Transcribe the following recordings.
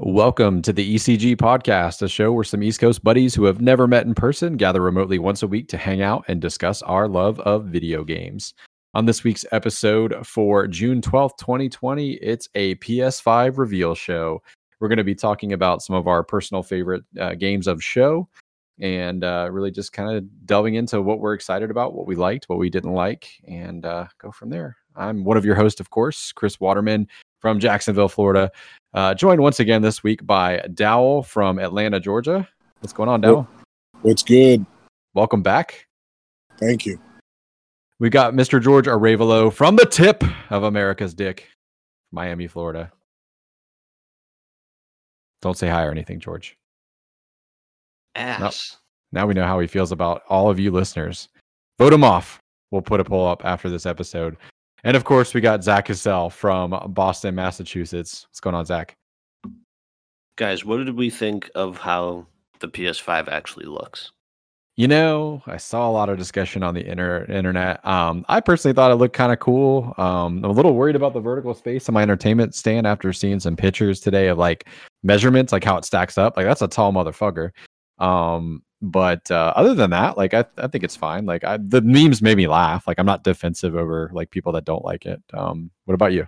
Welcome to the ECG podcast, a show where some East Coast buddies who have never met in person gather remotely once a week to hang out and discuss our love of video games. On this week's episode for June 12th, 2020, it's a PS5 reveal show. We're going to be talking about some of our personal favorite uh, games of show and uh, really just kind of delving into what we're excited about, what we liked, what we didn't like, and uh, go from there. I'm one of your hosts, of course, Chris Waterman from Jacksonville, Florida. Uh, joined once again this week by Dowell from Atlanta, Georgia. What's going on, Dowell? What's good? Welcome back. Thank you. We got Mr. George Arevalo from the tip of America's dick, Miami, Florida. Don't say hi or anything, George. Ass. Now we know how he feels about all of you listeners. Vote him off. We'll put a poll up after this episode. And of course, we got Zach Cassell from Boston, Massachusetts. What's going on, Zach? Guys, what did we think of how the PS5 actually looks? You know, I saw a lot of discussion on the inter- internet. Um, I personally thought it looked kind of cool. Um, I'm a little worried about the vertical space in my entertainment stand after seeing some pictures today of like measurements, like how it stacks up. Like that's a tall motherfucker. Um, but uh, other than that, like I, I think it's fine. Like I, the memes made me laugh. Like I'm not defensive over like people that don't like it. Um, what about you?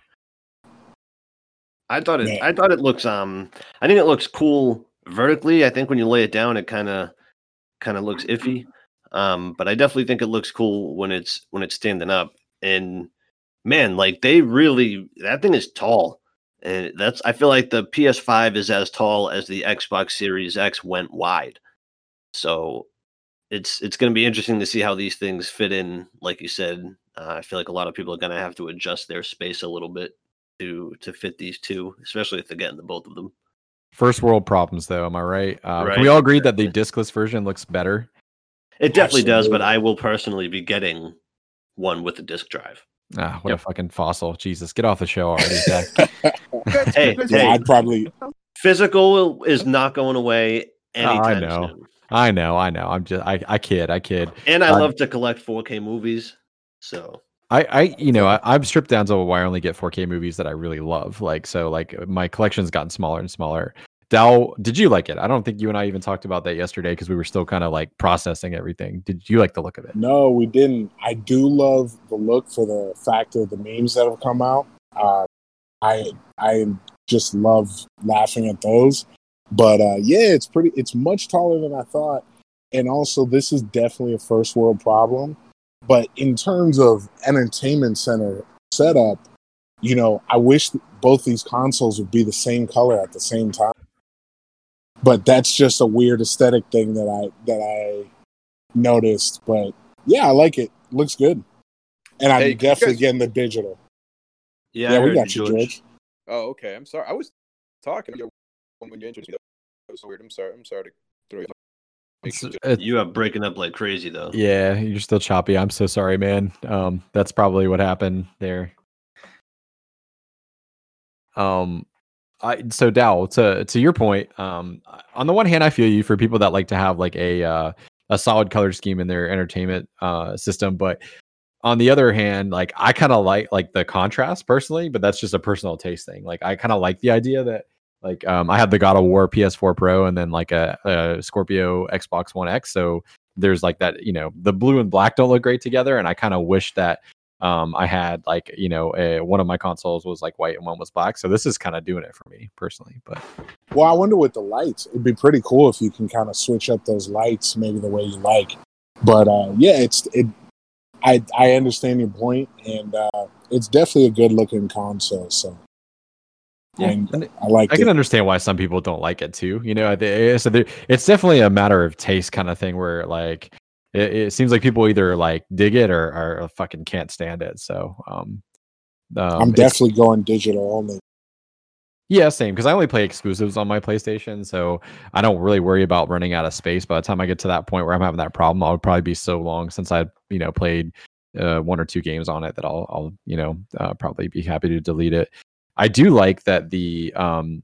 I thought it. I thought it looks. Um, I think it looks cool vertically. I think when you lay it down, it kind of, kind of looks iffy. Um, but I definitely think it looks cool when it's when it's standing up. And man, like they really that thing is tall. And that's I feel like the PS5 is as tall as the Xbox Series X went wide. So it's it's going to be interesting to see how these things fit in. Like you said, uh, I feel like a lot of people are going to have to adjust their space a little bit to to fit these two, especially if they're getting the both of them. First world problems, though. Am I right? Uh, right. Can we all agree that the discless version looks better? It definitely Absolutely. does, but I will personally be getting one with a disk drive. Ah, what yep. a fucking fossil! Jesus, get off the show already, hey, hey, I'd probably physical is not going away anytime oh, I know. soon. I know, I know. I'm just, I, I kid, I kid. And I uh, love to collect 4K movies, so I, I, you know, I, I'm stripped down to where I only get 4K movies that I really love. Like, so, like, my collection's gotten smaller and smaller. Dow, did you like it? I don't think you and I even talked about that yesterday because we were still kind of like processing everything. Did you like the look of it? No, we didn't. I do love the look for the fact of the memes that have come out. Uh, I, I just love laughing at those. But uh, yeah, it's pretty. It's much taller than I thought, and also this is definitely a first world problem. But in terms of entertainment center setup, you know, I wish both these consoles would be the same color at the same time. But that's just a weird aesthetic thing that I that I noticed. But yeah, I like it. Looks good. And I'm hey, definitely guys... getting the digital. Yeah, yeah we got you, George. George. Oh, okay. I'm sorry. I was talking when you introduced me. That was weird. I'm sorry. I'm sorry to throw you. It's, it's, you are breaking up like crazy though. Yeah, you're still choppy. I'm so sorry, man. Um, that's probably what happened there. Um, I so Dow to to your point. Um, on the one hand, I feel you for people that like to have like a uh, a solid color scheme in their entertainment uh system, but on the other hand, like I kind of like like the contrast personally, but that's just a personal taste thing. Like I kind of like the idea that like um, I had the God of War PS4 Pro and then like a, a Scorpio Xbox One X. So there's like that, you know, the blue and black don't look great together, and I kind of wish that um, I had like you know a, one of my consoles was like white and one was black. So this is kind of doing it for me personally. But well, I wonder with the lights, it'd be pretty cool if you can kind of switch up those lights maybe the way you like. But uh, yeah, it's it. I I understand your point, and uh, it's definitely a good looking console. So yeah, and I like. I can understand why some people don't like it too. You know, so it's definitely a matter of taste kind of thing. Where like it, it seems like people either like dig it or, or fucking can't stand it. So um, um I'm definitely going digital only. Yeah, same. Because I only play exclusives on my PlayStation, so I don't really worry about running out of space. By the time I get to that point where I'm having that problem, I'll probably be so long since I, you know, played uh, one or two games on it that I'll, I'll, you know, uh, probably be happy to delete it. I do like that the um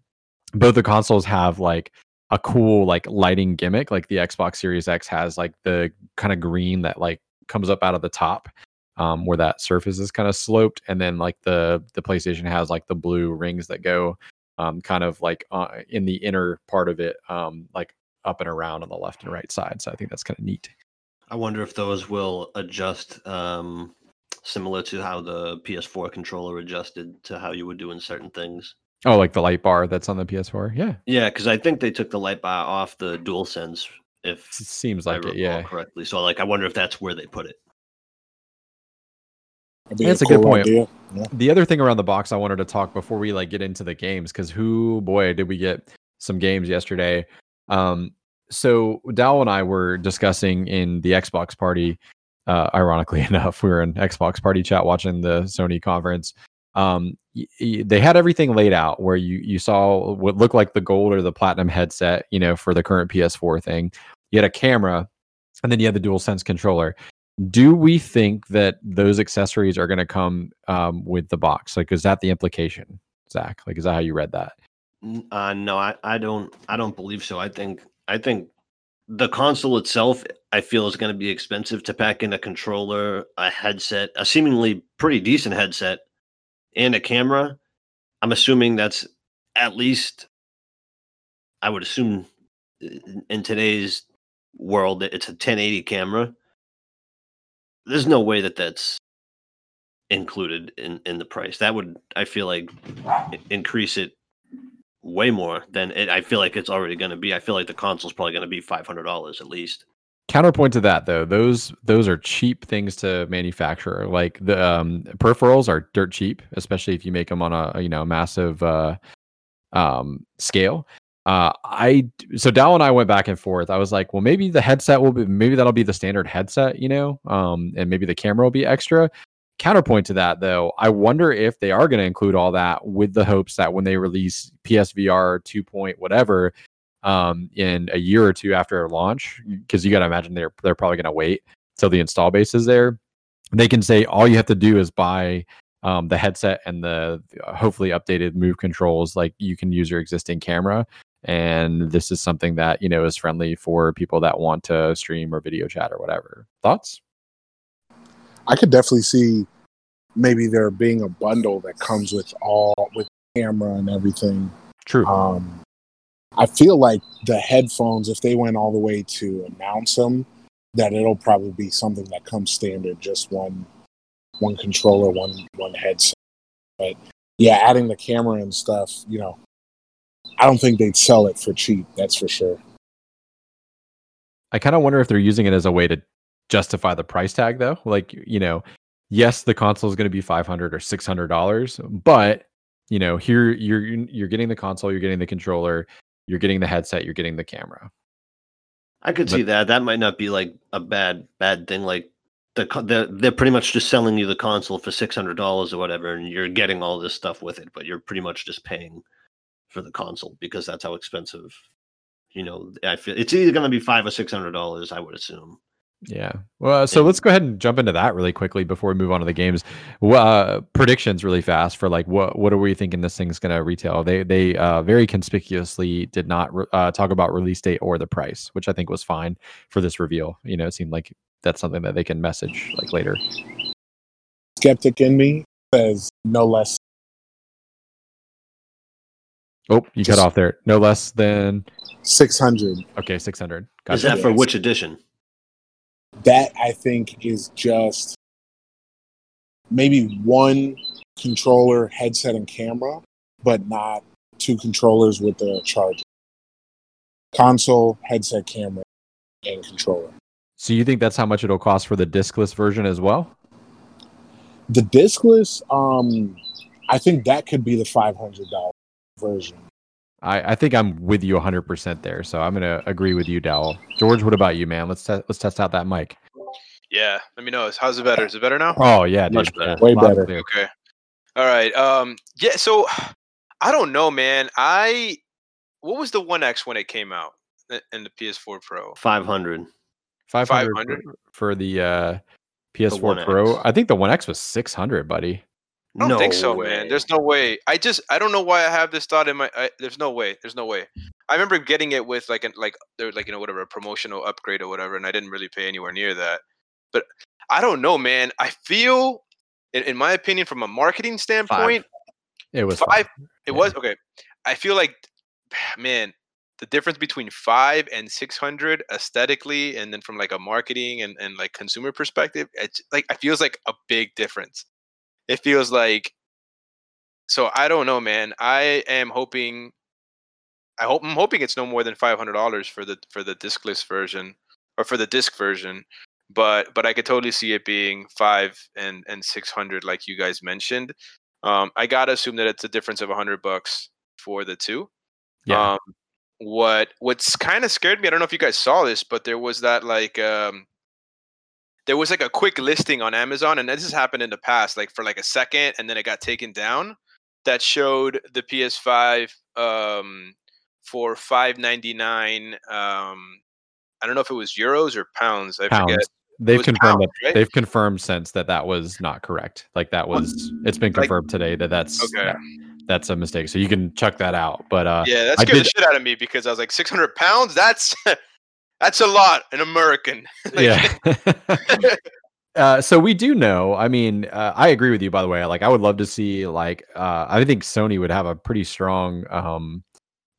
both the consoles have like a cool like lighting gimmick like the Xbox Series X has like the kind of green that like comes up out of the top um where that surface is kind of sloped and then like the the PlayStation has like the blue rings that go um, kind of like uh, in the inner part of it, um, like up and around on the left and right side. So I think that's kind of neat. I wonder if those will adjust um, similar to how the PS4 controller adjusted to how you would do in certain things. Oh, like the light bar that's on the PS4. Yeah, Yeah, because I think they took the light bar off the DualSense, if it seems I like it. Yeah, correctly. So, like, I wonder if that's where they put it. That'd That's a good cool point. Yeah. the other thing around the box I wanted to talk before we like get into the games because who boy did we get some games yesterday. Um, so Dal and I were discussing in the Xbox party. Uh, ironically enough, we were in Xbox party chat watching the Sony conference. Um, y- y- they had everything laid out where you you saw what looked like the gold or the platinum headset, you know, for the current PS4 thing. You had a camera, and then you had the DualSense controller do we think that those accessories are going to come um, with the box like is that the implication zach like is that how you read that Uh, no, I, I don't. I don't believe so. I think. I think the console itself, I feel, is going to be expensive to pack in a controller, a headset, a seemingly pretty decent headset, and a camera. I'm assuming that's at least. I would assume in- in today's world it's a 1080 camera. There's no way that that's included in in the price. That would I feel like increase it way more than it, I feel like it's already going to be. I feel like the console's probably going to be five hundred dollars at least. Counterpoint to that though those those are cheap things to manufacture like the um, peripherals are dirt cheap especially if you make them on a you know massive uh, um, scale uh, I so Dal and I went back and forth. I was like, well, maybe the headset will be, maybe that'll be the standard headset, you know, um, and maybe the camera will be extra. Counterpoint to that, though, I wonder if they are going to include all that with the hopes that when they release PSVR 2 point whatever um, in a year or two after launch, because you got to imagine they're they're probably going to wait till the install base is there. They can say all you have to do is buy um, the headset and the uh, hopefully updated move controls. Like you can use your existing camera, and this is something that you know is friendly for people that want to stream or video chat or whatever. Thoughts? I could definitely see maybe there being a bundle that comes with all with camera and everything. True. Um, I feel like the headphones, if they went all the way to announce them, that it'll probably be something that comes standard, just one one controller, one one headset. But yeah, adding the camera and stuff, you know, I don't think they'd sell it for cheap. That's for sure. I kind of wonder if they're using it as a way to justify the price tag, though. Like, you know, yes, the console is going to be five hundred or six hundred dollars, but you know, here you're you're getting the console, you're getting the controller, you're getting the headset, you're getting the camera. I could see that. That might not be like a bad bad thing. Like the they're, they're pretty much just selling you the console for six hundred dollars or whatever, and you're getting all this stuff with it, but you're pretty much just paying for the console because that's how expensive. You know, I feel it's either going to be five or six hundred dollars. I would assume. Yeah. Well, so let's go ahead and jump into that really quickly before we move on to the games. Uh, predictions really fast for like what what are we thinking this thing's going to retail? They they uh, very conspicuously did not re- uh, talk about release date or the price, which I think was fine for this reveal. You know, it seemed like that's something that they can message like later. Skeptic in me says no less. Oh, you Just- cut off there. No less than Six hundred. okay, six hundred. Is that for which edition? That I think is just maybe one controller, headset, and camera, but not two controllers with the charger. Console, headset, camera, and controller. So you think that's how much it'll cost for the discless version as well? The discless, um, I think that could be the five hundred dollar version. I, I think I'm with you 100% there. So I'm going to agree with you, Dowell. George, what about you, man? Let's te- let's test out that mic. Yeah, let me know. How's it better? Is it better now? Oh yeah, dude. Much better. Way loud better. clear. Okay. All right. Um. Yeah. So, I don't know, man. I what was the One X when it came out in the PS4 Pro? Five hundred. 500, 500? for, for the uh, PS4 One Pro. I think the One X was 600, buddy. I don't no think so, way. man. There's no way. I just I don't know why I have this thought in my. I, there's no way. There's no way. I remember getting it with like an like there was like you know whatever a promotional upgrade or whatever, and I didn't really pay anywhere near that. But I don't know, man. I feel, in, in my opinion, from a marketing standpoint, It was Five- fine. it Yeah. was okay. I feel like, man, the difference between five and six hundred aesthetically, and then from like a marketing and, and like consumer perspective, it's like it feels like a big difference. It feels like so I don't know, man. I am hoping I hope I'm hoping it's no more than five hundred dollars for the for the discless version or for the disc version. But but I could totally see it being five and and six hundred, like you guys mentioned. Um, I gotta assume that it's a difference of a hundred bucks for the two. Yeah. Um, what what's kind of scared me, I don't know if you guys saw this, but there was that like um there was like a quick listing on Amazon, and this has happened in the past, like for like a second, and then it got taken down. That showed the PS5 um, for five ninety nine. Um, I don't know if it was euros or pounds. I Pounds. forget. They've confirmed pounds, that right? they've confirmed since that that was not correct. Like that was it's been Like- confirmed today that that's Okay. that's a mistake. So you can chuck that out. But uh Yeah, that scared the shit out of me because I was like, six hundred pounds. That's that's a lot an American. Yeah. uh, so we do know. I mean, uh, I agree with you. By the way, like I would love to see. Like, uh, I think Sony would have a pretty strong um,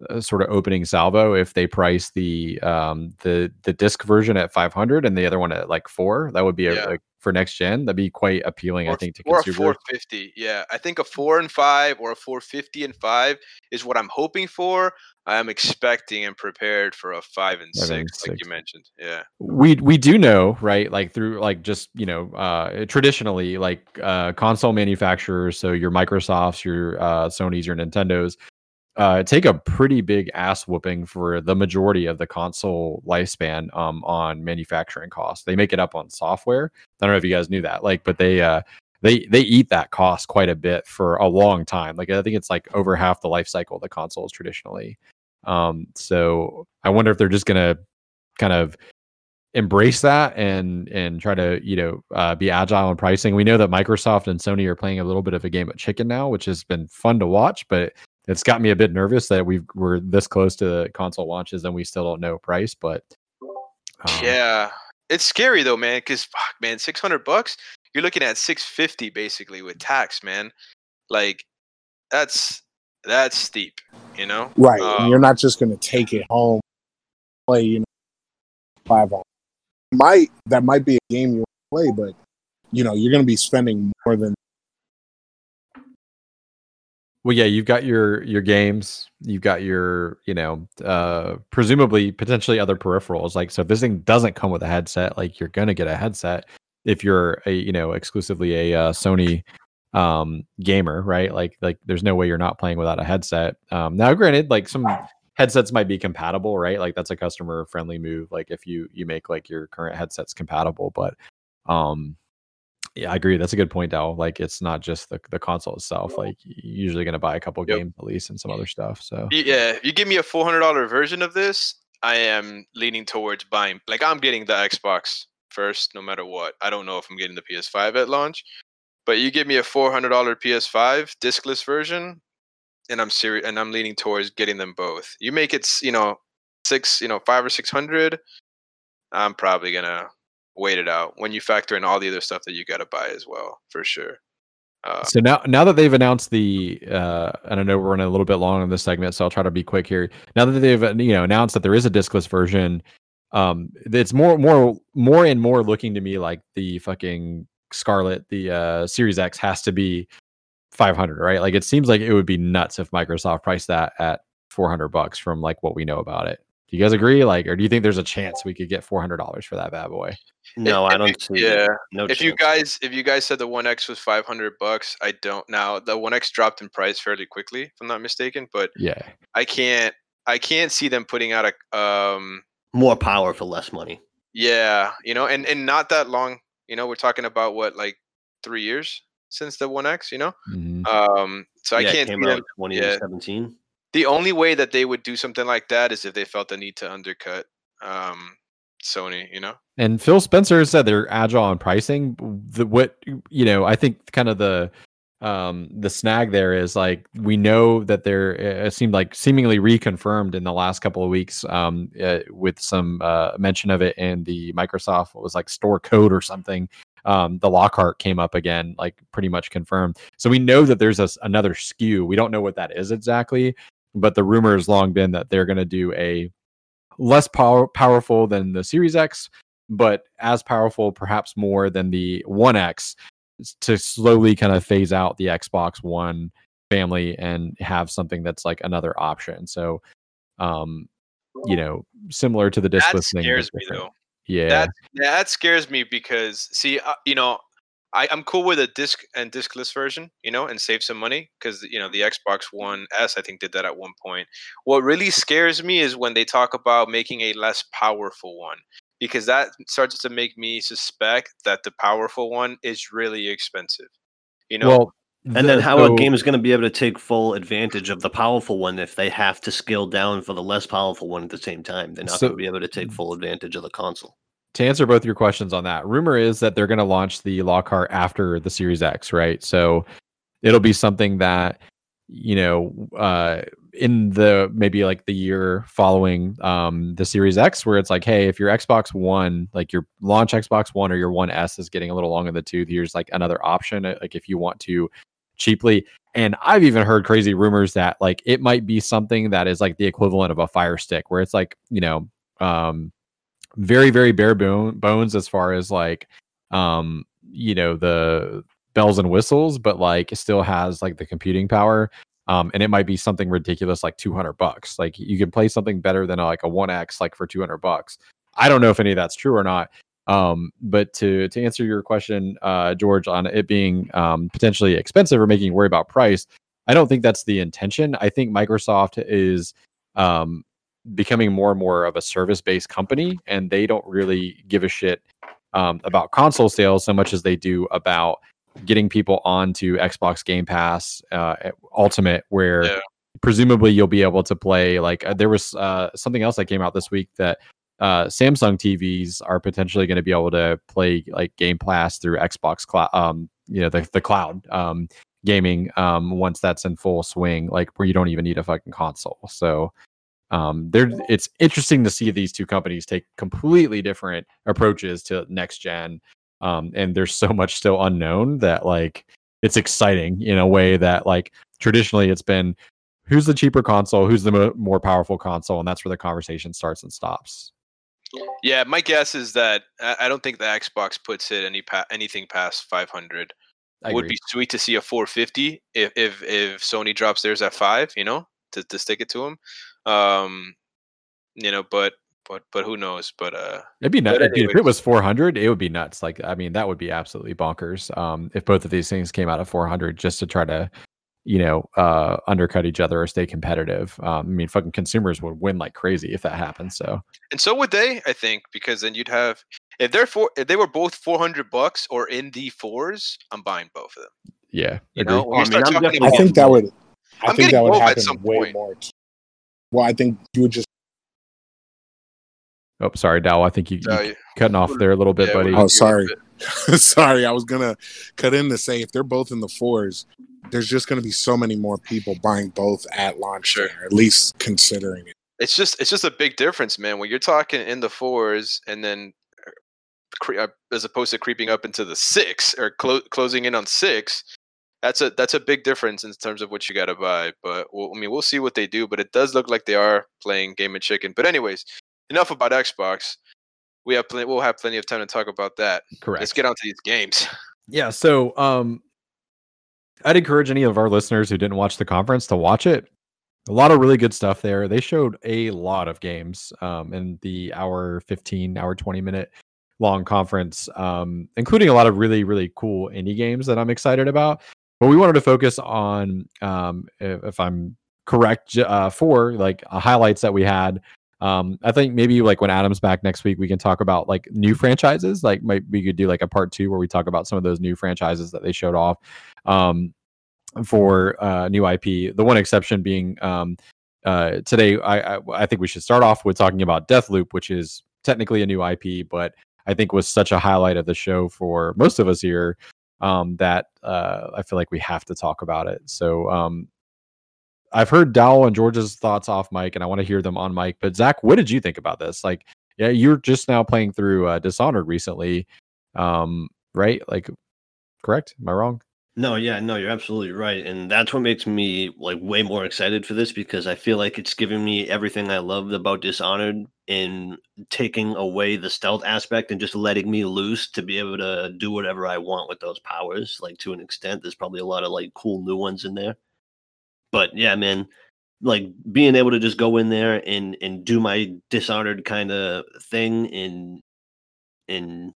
uh, sort of opening salvo if they price the um, the the disc version at 500 and the other one at like four. That would be a, Yeah. like for next gen. That'd be quite appealing. I think to or a 450 yeah i think a 4 and 5 or a 450 and 5 is what i'm hoping for i'm expecting and prepared for a 5 and 6 Five and like you mentioned yeah we we do know right like through like just you know uh traditionally like uh console manufacturers so your microsofts your uh sonys your nintendos uh take a pretty big ass whooping for the majority of the console lifespan um on manufacturing costs. They make it up on software. I don't know if you guys knew that like but they uh they they eat that cost quite a bit for a long time. Like i think it's like over half the life cycle of the consoles traditionally. Um so i wonder if they're just gonna kind of embrace that and and try to you know uh, be agile in pricing. We know that Microsoft and Sony are playing a little bit of a game of chicken now, which has been fun to watch, but it's got me a bit nervous that we've we're this close to the console launches and we still don't know price. But um, yeah it's scary though man because fuck man 600 bucks you're looking at 650 basically with tax man like that's that's steep you know Right. Um, and you're not just going to take it home, play, you know, five on. Might that might be a game you want to play, but you know you're going to be spending more than well, yeah, you've got your your games, you've got your you know uh presumably potentially other peripherals. Like so, if this thing doesn't come with a headset, like you're gonna get a headset if you're a you know exclusively a uh, Sony um gamer right like like there's no way you're not playing without a headset um now granted like some headsets might be compatible right like that's a customer friendly move like if you you make like your current headsets compatible but um yeah i agree that's a good point Dal. like it's not just the, the console itself like you're usually going to buy a couple Yep. games at least and some other stuff so yeah if you give me a $400 version of this i am leaning towards buying like i'm getting the xbox first no matter what i don't know if i'm getting the ps5 at launch but you give me a $400 ps5 discless version and i'm serious and i'm leaning towards getting them both you make it you know six you know five or six hundred i'm probably gonna wait it out when you factor in all the other stuff that you got to buy as well for sure uh, So now, now that they've announced the, uh, and I know we're running a little bit long on this segment, so I'll try to be quick here. Now that they've, uh, you know, announced that there is a discless version, um, it's more, more, more and more looking to me like the fucking Scarlett, the uh, Series X has to be 500, right? Like it seems like it would be nuts if Microsoft priced that at 400 bucks from like what we know about it. Do you guys agree? Like, or do you think there's a chance we could get $400 for that bad boy? No, if I don't see. yeah. it. No. if you guys if you guys said the one x was 500 bucks i don't now the one x dropped in price fairly quickly if i'm not mistaken but Yeah. i can't i can't see them putting out a um more power for less money. yeah you know and and not that long you know we're talking about what like three years since the one x you know Mhm. um so yeah, i can't came see out them yeah. 2017. The only way that they would do something like that is if they felt the need to undercut um sony you know And Phil Spencer said they're agile on pricing. The what you know, I think kind of the um the snag there is like we know that they're it seemed like seemingly reconfirmed in the last couple of weeks um uh, with some uh mention of it in the Microsoft was like store code or something um the Lockhart came up again like pretty much confirmed so we know that there's a, another SKU. we don't know what that is exactly but the rumor has long been that they're going to do a less power, powerful than the Series X, but as powerful, perhaps more than the One X, to slowly kind of phase out the Xbox One family and have something that's like another option. So, um, you know, similar to the discless that thing. scares me though. Yeah, That that scares me because see, uh, you know, I, I'm cool with a disc and discless version, you know, and save some money because you know the Xbox One S I think did that at one point. What really scares me is when they talk about making a less powerful one because that starts to make me suspect that the powerful one is really expensive. You know, well, And then how so- a game is going to be able to take full advantage of the powerful one if they have to scale down for the less powerful one at the same time? They're not So- going to be able to take full advantage of the console. To answer both your questions on that, rumor is that they're going to launch the Lockhart after the Series X, right? So it'll be something that you know uh in the maybe like the year following um the Series X where it's like hey if your Xbox 1 like your launch Xbox 1 or your One S is getting a little long in the tooth here's like another option uh, like if you want to cheaply and I've even heard crazy rumors that like it might be something that is like the equivalent of a Fire Stick where it's like you know um very very bare bone, bones as far as like um you know the bells and whistles but like it still has like the computing power um and it might be something ridiculous like 200 bucks. Like you can play something better than a, like a 1x like for 200 bucks. I don't know if any of that's true or not um but to to answer your question uh george on it being um potentially expensive or making you worry about price i don't think that's the intention. I think microsoft is um becoming more and more of a service based company and they don't really give a shit um, about console sales so much as they do about getting people onto Xbox Game Pass uh, Ultimate, where Yeah. presumably you'll be able to play. Like uh, there was uh, something else that came out this week that uh, Samsung TVs are potentially going to be able to play like Game Pass through Xbox Cloud, um, you know, the the cloud um, gaming um, once that's in full swing, like where you don't even need a fucking console. So um there it's interesting to see these two companies take completely different approaches to next gen um and there's so much still unknown that like it's exciting in a way that like traditionally it's been who's the cheaper console who's the mo- more powerful console and that's where the conversation starts and stops yeah. My guess is that I, don't think the Xbox puts it any pa- anything past 500. I would agree. be sweet to see a 450 if if if Sony drops theirs at five, you know, to, to stick it to them. Um, you know, but but but who knows? But uh, It'd be nuts. But If it was 400, it would be nuts. Like, I mean, that would be absolutely bonkers. Um, if both of these things came out at 400 just to try to, you know, uh, undercut each other or stay competitive. Um, I mean, fucking consumers would win like crazy if that happened. So, and so would they, I think, because then you'd have if they're four if they were both 400 bucks or in the fours, I'm buying both of them. yeah, You agree. know, when I mean, I'm talking definitely I about think that would. I I'm think that getting would both at happen some way point. more. T- Well, I think you would just. Oh, sorry, Dow. I think you, you Uh, yeah, cutting off there a little bit, yeah, buddy. Oh, sorry. Sorry, I was gonna cut in to say if they're both in the fours, there's just gonna be so many more people buying both at launch, Sure. or at least considering it. It's just it's just a big difference, man. When you're talking in the fours and then uh, cre- uh, as opposed to creeping up into the six or clo- closing in on six, that's a that's a big difference in terms of what you got to buy. But we'll, I mean, we'll see what they do. But it does look like they are playing game of chicken. But anyways, enough about Xbox. We have plenty. We'll have plenty of time to talk about that. Correct. Let's get on to these games. Yeah. So, um, I'd encourage any of our listeners who didn't watch the conference to watch it. A lot of really good stuff there. They showed a lot of games um, in the hour 15, hour 20 minute long conference, um, including a lot of really, really cool indie games that I'm excited about. But we wanted to focus on, um, if, if I'm correct, uh, four like uh, highlights that we had. Um, I think maybe like when Adam's back next week, we can talk about like new franchises. Like, might we could do like a part two where we talk about some of those new franchises that they showed off. Um, for uh, new IP. The one exception being um, uh, today, I, I I think we should start off with talking about Deathloop, which is technically a new IP, but I think was such a highlight of the show for most of us here um, that uh, I feel like we have to talk about it. So um, I've heard Dowell and George's thoughts off mic, and I want to hear them on mic. But Zach, what did you think about this? Like, yeah, you're just now playing through uh, Dishonored recently, um, right? Like, correct? Am I wrong? No, yeah, no, you're absolutely right. And that's what makes me like way more excited for this because I feel like it's giving me everything I loved about Dishonored in taking away the stealth aspect and just letting me loose to be able to do whatever I want with those powers. Like to an extent, there's probably a lot of like cool new ones in there. But yeah, man, like being able to just go in there and and do my Dishonored kind of thing and and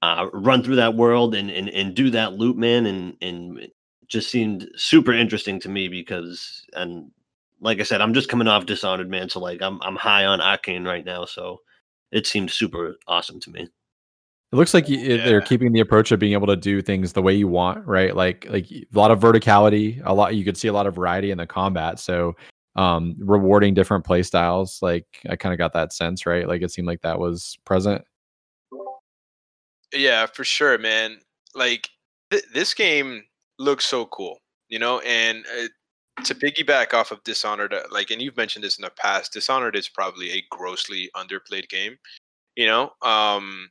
uh, run through that world and, and and do that loop, man, and and just seemed super interesting to me because and like I said, I'm just coming off Dishonored, man. So like I'm I'm high on Arkane right now, so it seemed super awesome to me. It looks like yeah. they're keeping the approach of being able to do things the way you want, right? Like like a lot of verticality, a lot you could see a lot of variety in the combat. So um rewarding different play styles. Like I kind of got that sense, right? Like it seemed like that was present. Yeah, for sure, man. Like th- this game looks so cool, you know, and uh, to piggyback off of Dishonored, uh, like, and you've mentioned this in the past, Dishonored is probably a grossly underplayed game, you know, um,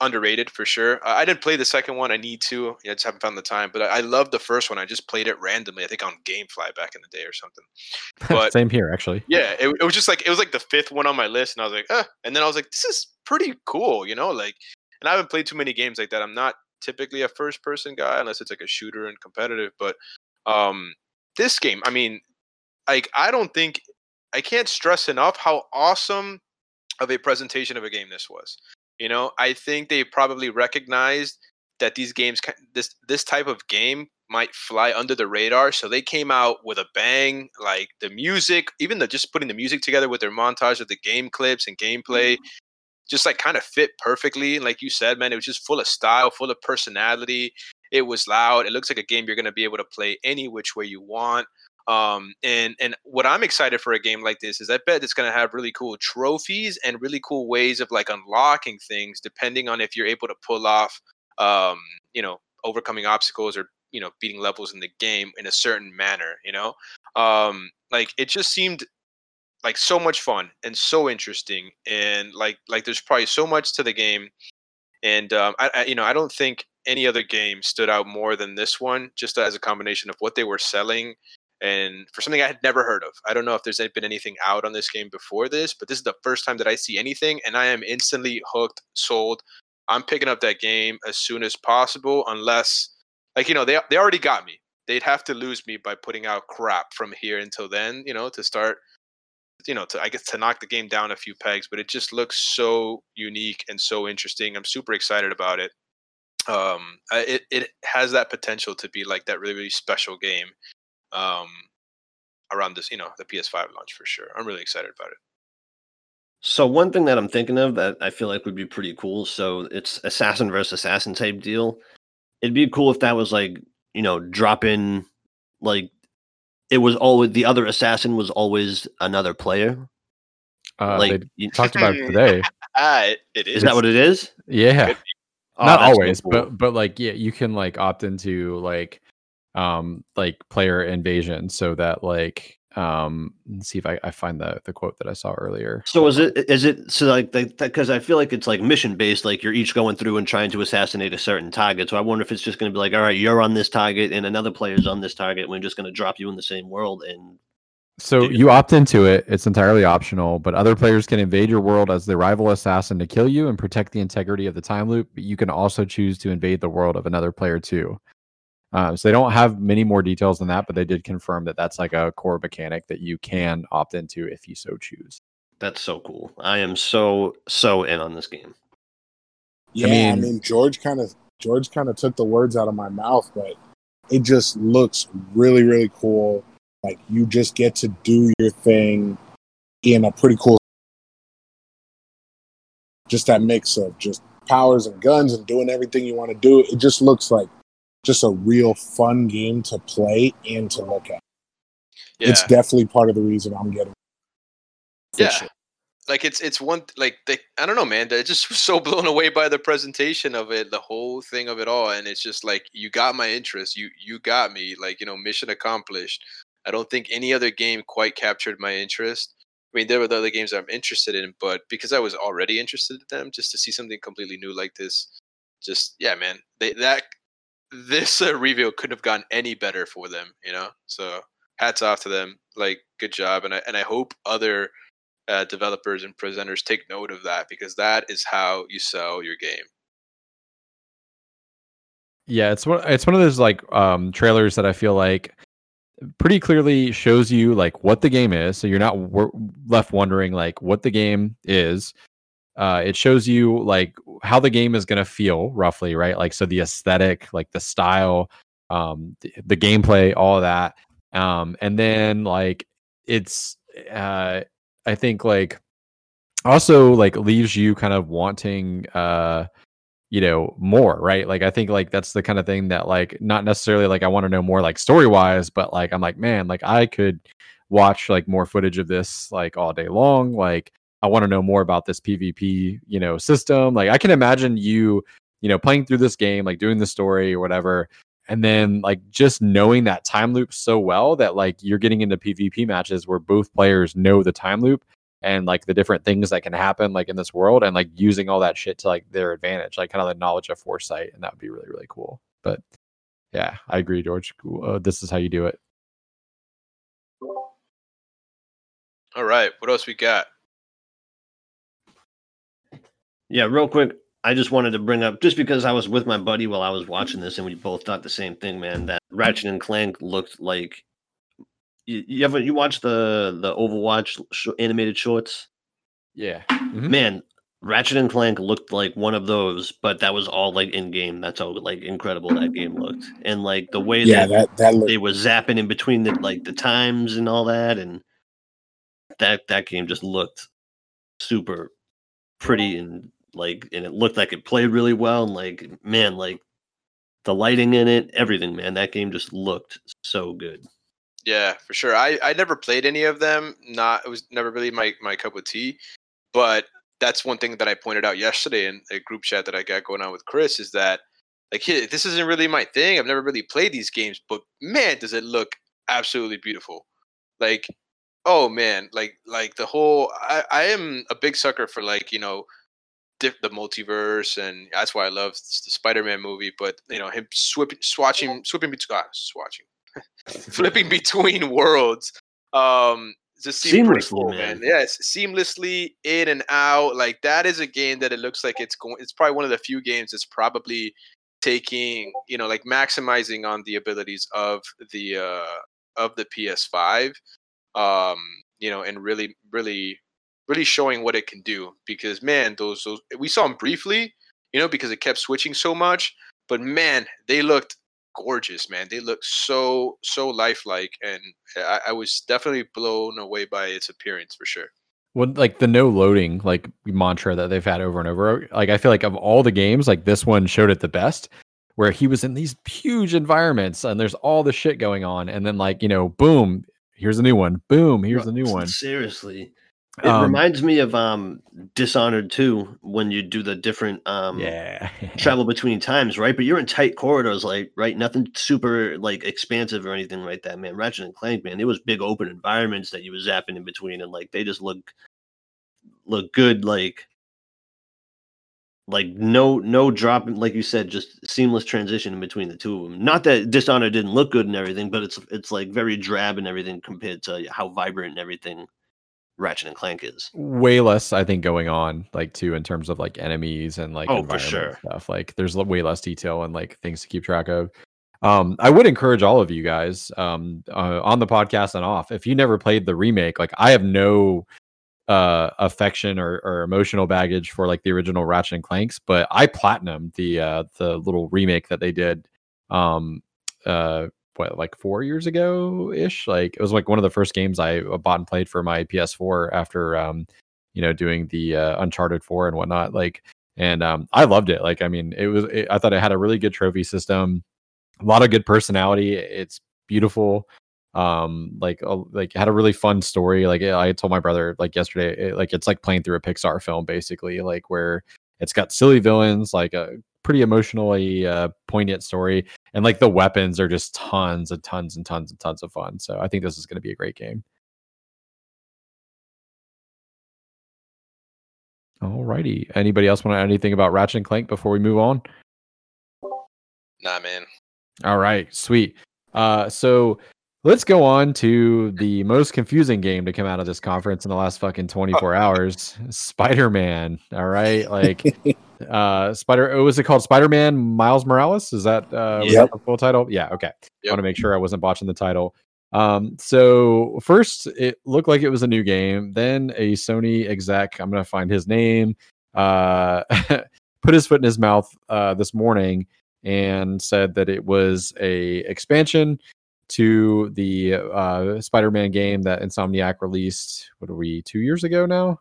underrated for sure. I didn't play the second one. I need to. I just haven't found the time. But I, I love the first one. I just played it randomly. I think on GameFly back in the day or something. But same here, actually. Yeah, it, it was just like it was like the fifth one on my list, and I was like, ah. And then I was like, this is pretty cool, you know, like and I haven't played too many games like that. I'm not typically a first person guy unless it's like a shooter and competitive. But um, this game, I mean, like I don't think I can't stress enough how awesome of a presentation of a game this was. You know, I think they probably recognized that these games, this this type of game, might fly under the radar. So they came out with a bang. Like the music, even the just putting the music together with their montage of the game clips and gameplay, mm-hmm. just like kind of fit perfectly. And like you said, man, it was just full of style, full of personality. It was loud. It looks like a game you're going to be able to play any which way you want. Um, and and what I'm excited for a game like this is I bet it's going to have really cool trophies and really cool ways of like unlocking things depending on if you're able to pull off, um, you know, overcoming obstacles or you know beating levels in the game in a certain manner. You know, um, like it just seemed like so much fun and so interesting and like like there's probably so much to the game and um, I, I, you know i don't think any other game stood out more than this one just as a combination of what they were selling and for something i had never heard of i don't know if there's been anything out on this game before this but this is the first time that i see anything and i am instantly hooked sold i'm picking up that game as soon as possible unless like you know they, they already got me they'd have to lose me by putting out crap from here until then you know to start you know, to I guess to knock the game down a few pegs, but it just looks so unique and so interesting. I'm super excited about it. Um, it it has that potential to be like that really really special game. Um, around this, you know, the PS5 launch for sure. I'm really excited about it. So one thing that I'm thinking of that I feel like would be pretty cool. So it's assassin versus assassin type deal. It'd be cool if that was like you know drop in like it was always the other assassin was always another player. Uh, like you talked about it today. uh, it is. Is that what it is? Yeah. Oh, Not always, cool. but but like yeah, you can like opt into like um like player invasion so that like um let's see if I, I find the the quote that i saw earlier so is it is it so like because i feel like it's like mission based like you're each going through and trying to assassinate a certain target so i wonder if it's just going to be like all right you're on this target and another player's on this target we're just going to drop you in the same world and so you opt into it it's entirely optional but other players can invade your world as the rival assassin to kill you and protect the integrity of the time loop but you can also choose to invade the world of another player too uh, so they don't have many more details than that, but they did confirm that that's like a core mechanic that you can opt into if you so choose. That's so cool. I am so so in on this game. Yeah, I mean, I mean George kind of George kind of took the words out of my mouth, but it just looks really really cool. Like you just get to do your thing in a pretty cool just that mix of just powers and guns and doing everything you want to do. It just looks like just a real fun game to play and to look at. Yeah. It's definitely part of the reason I'm getting. Yeah. Sure. Like it's it's one like they I don't know man they just so blown away by the presentation of it the whole thing of it all and it's just like you got my interest you you got me like you know mission accomplished I don't think any other game quite captured my interest I mean there were the other games I'm interested in but because I was already interested in them just to see something completely new like this just yeah man they that this uh, reveal couldn't have gone any better for them. You know, so hats off to them. Like, good job, and I and I hope other uh, developers and presenters take note of that because that is how you sell your game. Yeah, it's one. It's one of those like um, trailers that I feel like pretty clearly shows you like what the game is, so you're not left wondering like what the game is. Uh, it shows you like how the game is going to feel roughly, right? Like so the aesthetic, like the style, um, the, the gameplay, all of that, um, and then like it's uh, I think like also like leaves you kind of wanting uh you know more right? Like i think like that's the kind of thing that like not necessarily like i want to know more like story wise but like i'm like man like i could watch like more footage of this like all day long. Like i want to know more about this pvp you know system. Like i can imagine you you know playing through this game like doing the story or whatever and then like just knowing that time loop so well that like you're getting into pvp matches where both players know the time loop and like the different things that can happen like in this world and like using all that shit to like their advantage like kind of the knowledge of foresight and that would be really really cool. But yeah i agree george. Uh, this is how you do it. All right what else we got? Yeah real quick i just wanted to bring up just because i was with my buddy while i was watching this and we both thought the same thing man that ratchet and clank looked like you, you ever you watch the the Overwatch sh- animated shorts? Yeah, mm-hmm. man. Ratchet and Clank looked like one of those, but that was all like in game. That's how like incredible that game looked, and like the way yeah, that, that, that looked... they were zapping in between the like the times and all that, and that that game just looked super pretty and like, and it looked like it played really well, and like man, like the lighting in it, everything, man. That game just looked so good. Yeah, for sure. I, I never played any of them. Not it was never really my, my cup of tea. But that's one thing that I pointed out yesterday in a group chat that I got going on with Chris is that like hey, this isn't really my thing. I've never really played these games, but man, does it look absolutely beautiful. Like, oh man, like like the whole I, I am a big sucker for like, you know, the multiverse and that's why I love the Spider-Man movie, but you know, him swipping swatching swipping between ah, swatching flipping between worlds. Um, just seamlessly, cool, man. man. Yes, seamlessly in and out. Like that is a game that it looks like it's going. It's probably one of the few games that's probably taking, you know, like maximizing on the abilities of the uh of the PS5. Um, you know, and really, really, really showing what it can do. Because man, those those we saw them briefly, you know, because it kept switching so much. But man, they looked gorgeous, man. They look so so lifelike, and I, I, was definitely blown away by its appearance for sure. Well, like the no loading like mantra that they've had over and over. Like I feel like of all the games, like this one showed it the best, where he was in these huge environments and there's all the shit going on, and then like you know, boom, here's a new one. Boom, here's a new one. Seriously. It um, reminds me of um Dishonored 2 when you do the different um yeah travel between times, right? But you're in tight corridors, like right, nothing super like expansive or anything like that, man. Ratchet and Clank, man, it was big open environments that you was zapping in between, and like they just look look good, like like no no drop like you said just seamless transition in between the two of them not that dishonored didn't look good and everything but it's it's like very drab and everything compared to how vibrant and everything Ratchet and Clank is. Way less, I think, going on like too in terms of like enemies and like oh for sure stuff. Like there's way less detail and like things to keep track of. Um, I would encourage all of you guys um, uh, on the podcast and off. If you never played the remake, like I have no uh affection or, or emotional baggage for like the original Ratchet and Clanks, but I platinum the uh the little remake that they did um uh what like four years ago ish. Like it was like one of the first games I uh, bought and played for my PS4 after um, you know, doing the uh, Uncharted 4 and whatnot. Like, and um, I loved it. Like, I mean, it was. It, I thought it had a really good trophy system, a lot of good personality. It's beautiful. Um, like, uh, like had a really fun story. Like, I told my brother like yesterday, it, like it's like playing through a Pixar film, basically. Like where it's got silly villains, like a pretty emotionally uh, poignant story, and like the weapons are just tons and tons and tons and tons of fun. So I think this is going to be a great game. All righty. Anybody else want to add anything about Ratchet and Clank before we move on? Nah, man. All right, sweet. Uh, so let's go on to the most confusing game to come out of this conference in the last fucking 24 hours Spider-Man. All right. Like, uh, Spider, oh, was it called Spider-Man Miles Morales? Is that, uh, Yep. that the full title? Yeah. Okay. I want to make sure I wasn't botching the title. Um, so first it looked like it was a new game. Then a Sony exec, I'm going to find his name, uh, put his foot in his mouth, uh, this morning and said that it was a expansion to the uh, Spider-Man game that Insomniac released. What are we? Two years ago now?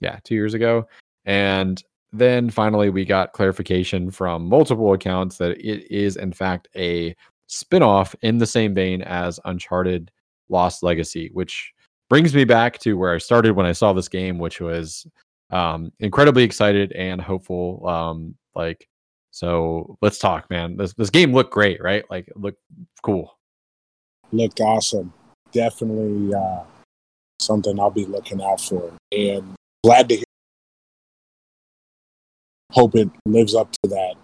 Yeah, two years ago. And then finally, we got clarification from multiple accounts that it is in fact a spin-off in the same vein as Uncharted Lost Legacy, which brings me back to where I started when I saw this game, which was um, incredibly excited and hopeful. Um, like, so let's talk, man. This this game looked great, right? Like, look cool. Looked awesome. Definitely uh, something I'll be looking out for. And glad to hear. Hope it lives up to that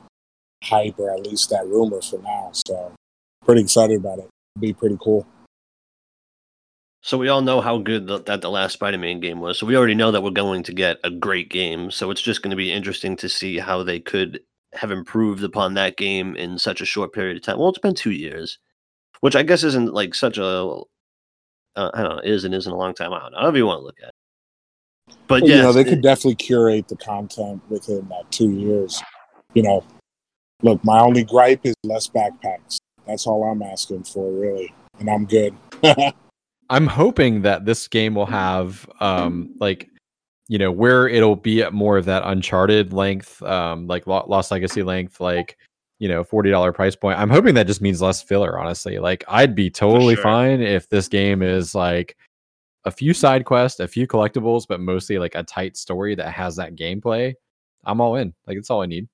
hype or at least that rumor for now. So pretty excited about it. Be pretty cool. So we all know how good the, that the last Spider-Man game was. So we already know that we're going to get a great game. So it's just going to be interesting to see how they could have improved upon that game in such a short period of time. Well, it's been two years, which I guess isn't like such a uh, I don't know is and isn't a long time out. However you want to look at it. But Well, yeah, you know, they could definitely curate the content within that two years. You know, look, my only gripe is less backpacks. That's all I'm asking for, really, and I'm good. I'm hoping that this game will have um like you know where it'll be at more of that uncharted length um like lost legacy length like you know $40 price point i'm hoping that just means less filler honestly like i'd be totally sure. fine if this game is like a few side quests a few collectibles but mostly like a tight story that has that gameplay i'm all in like it's all i need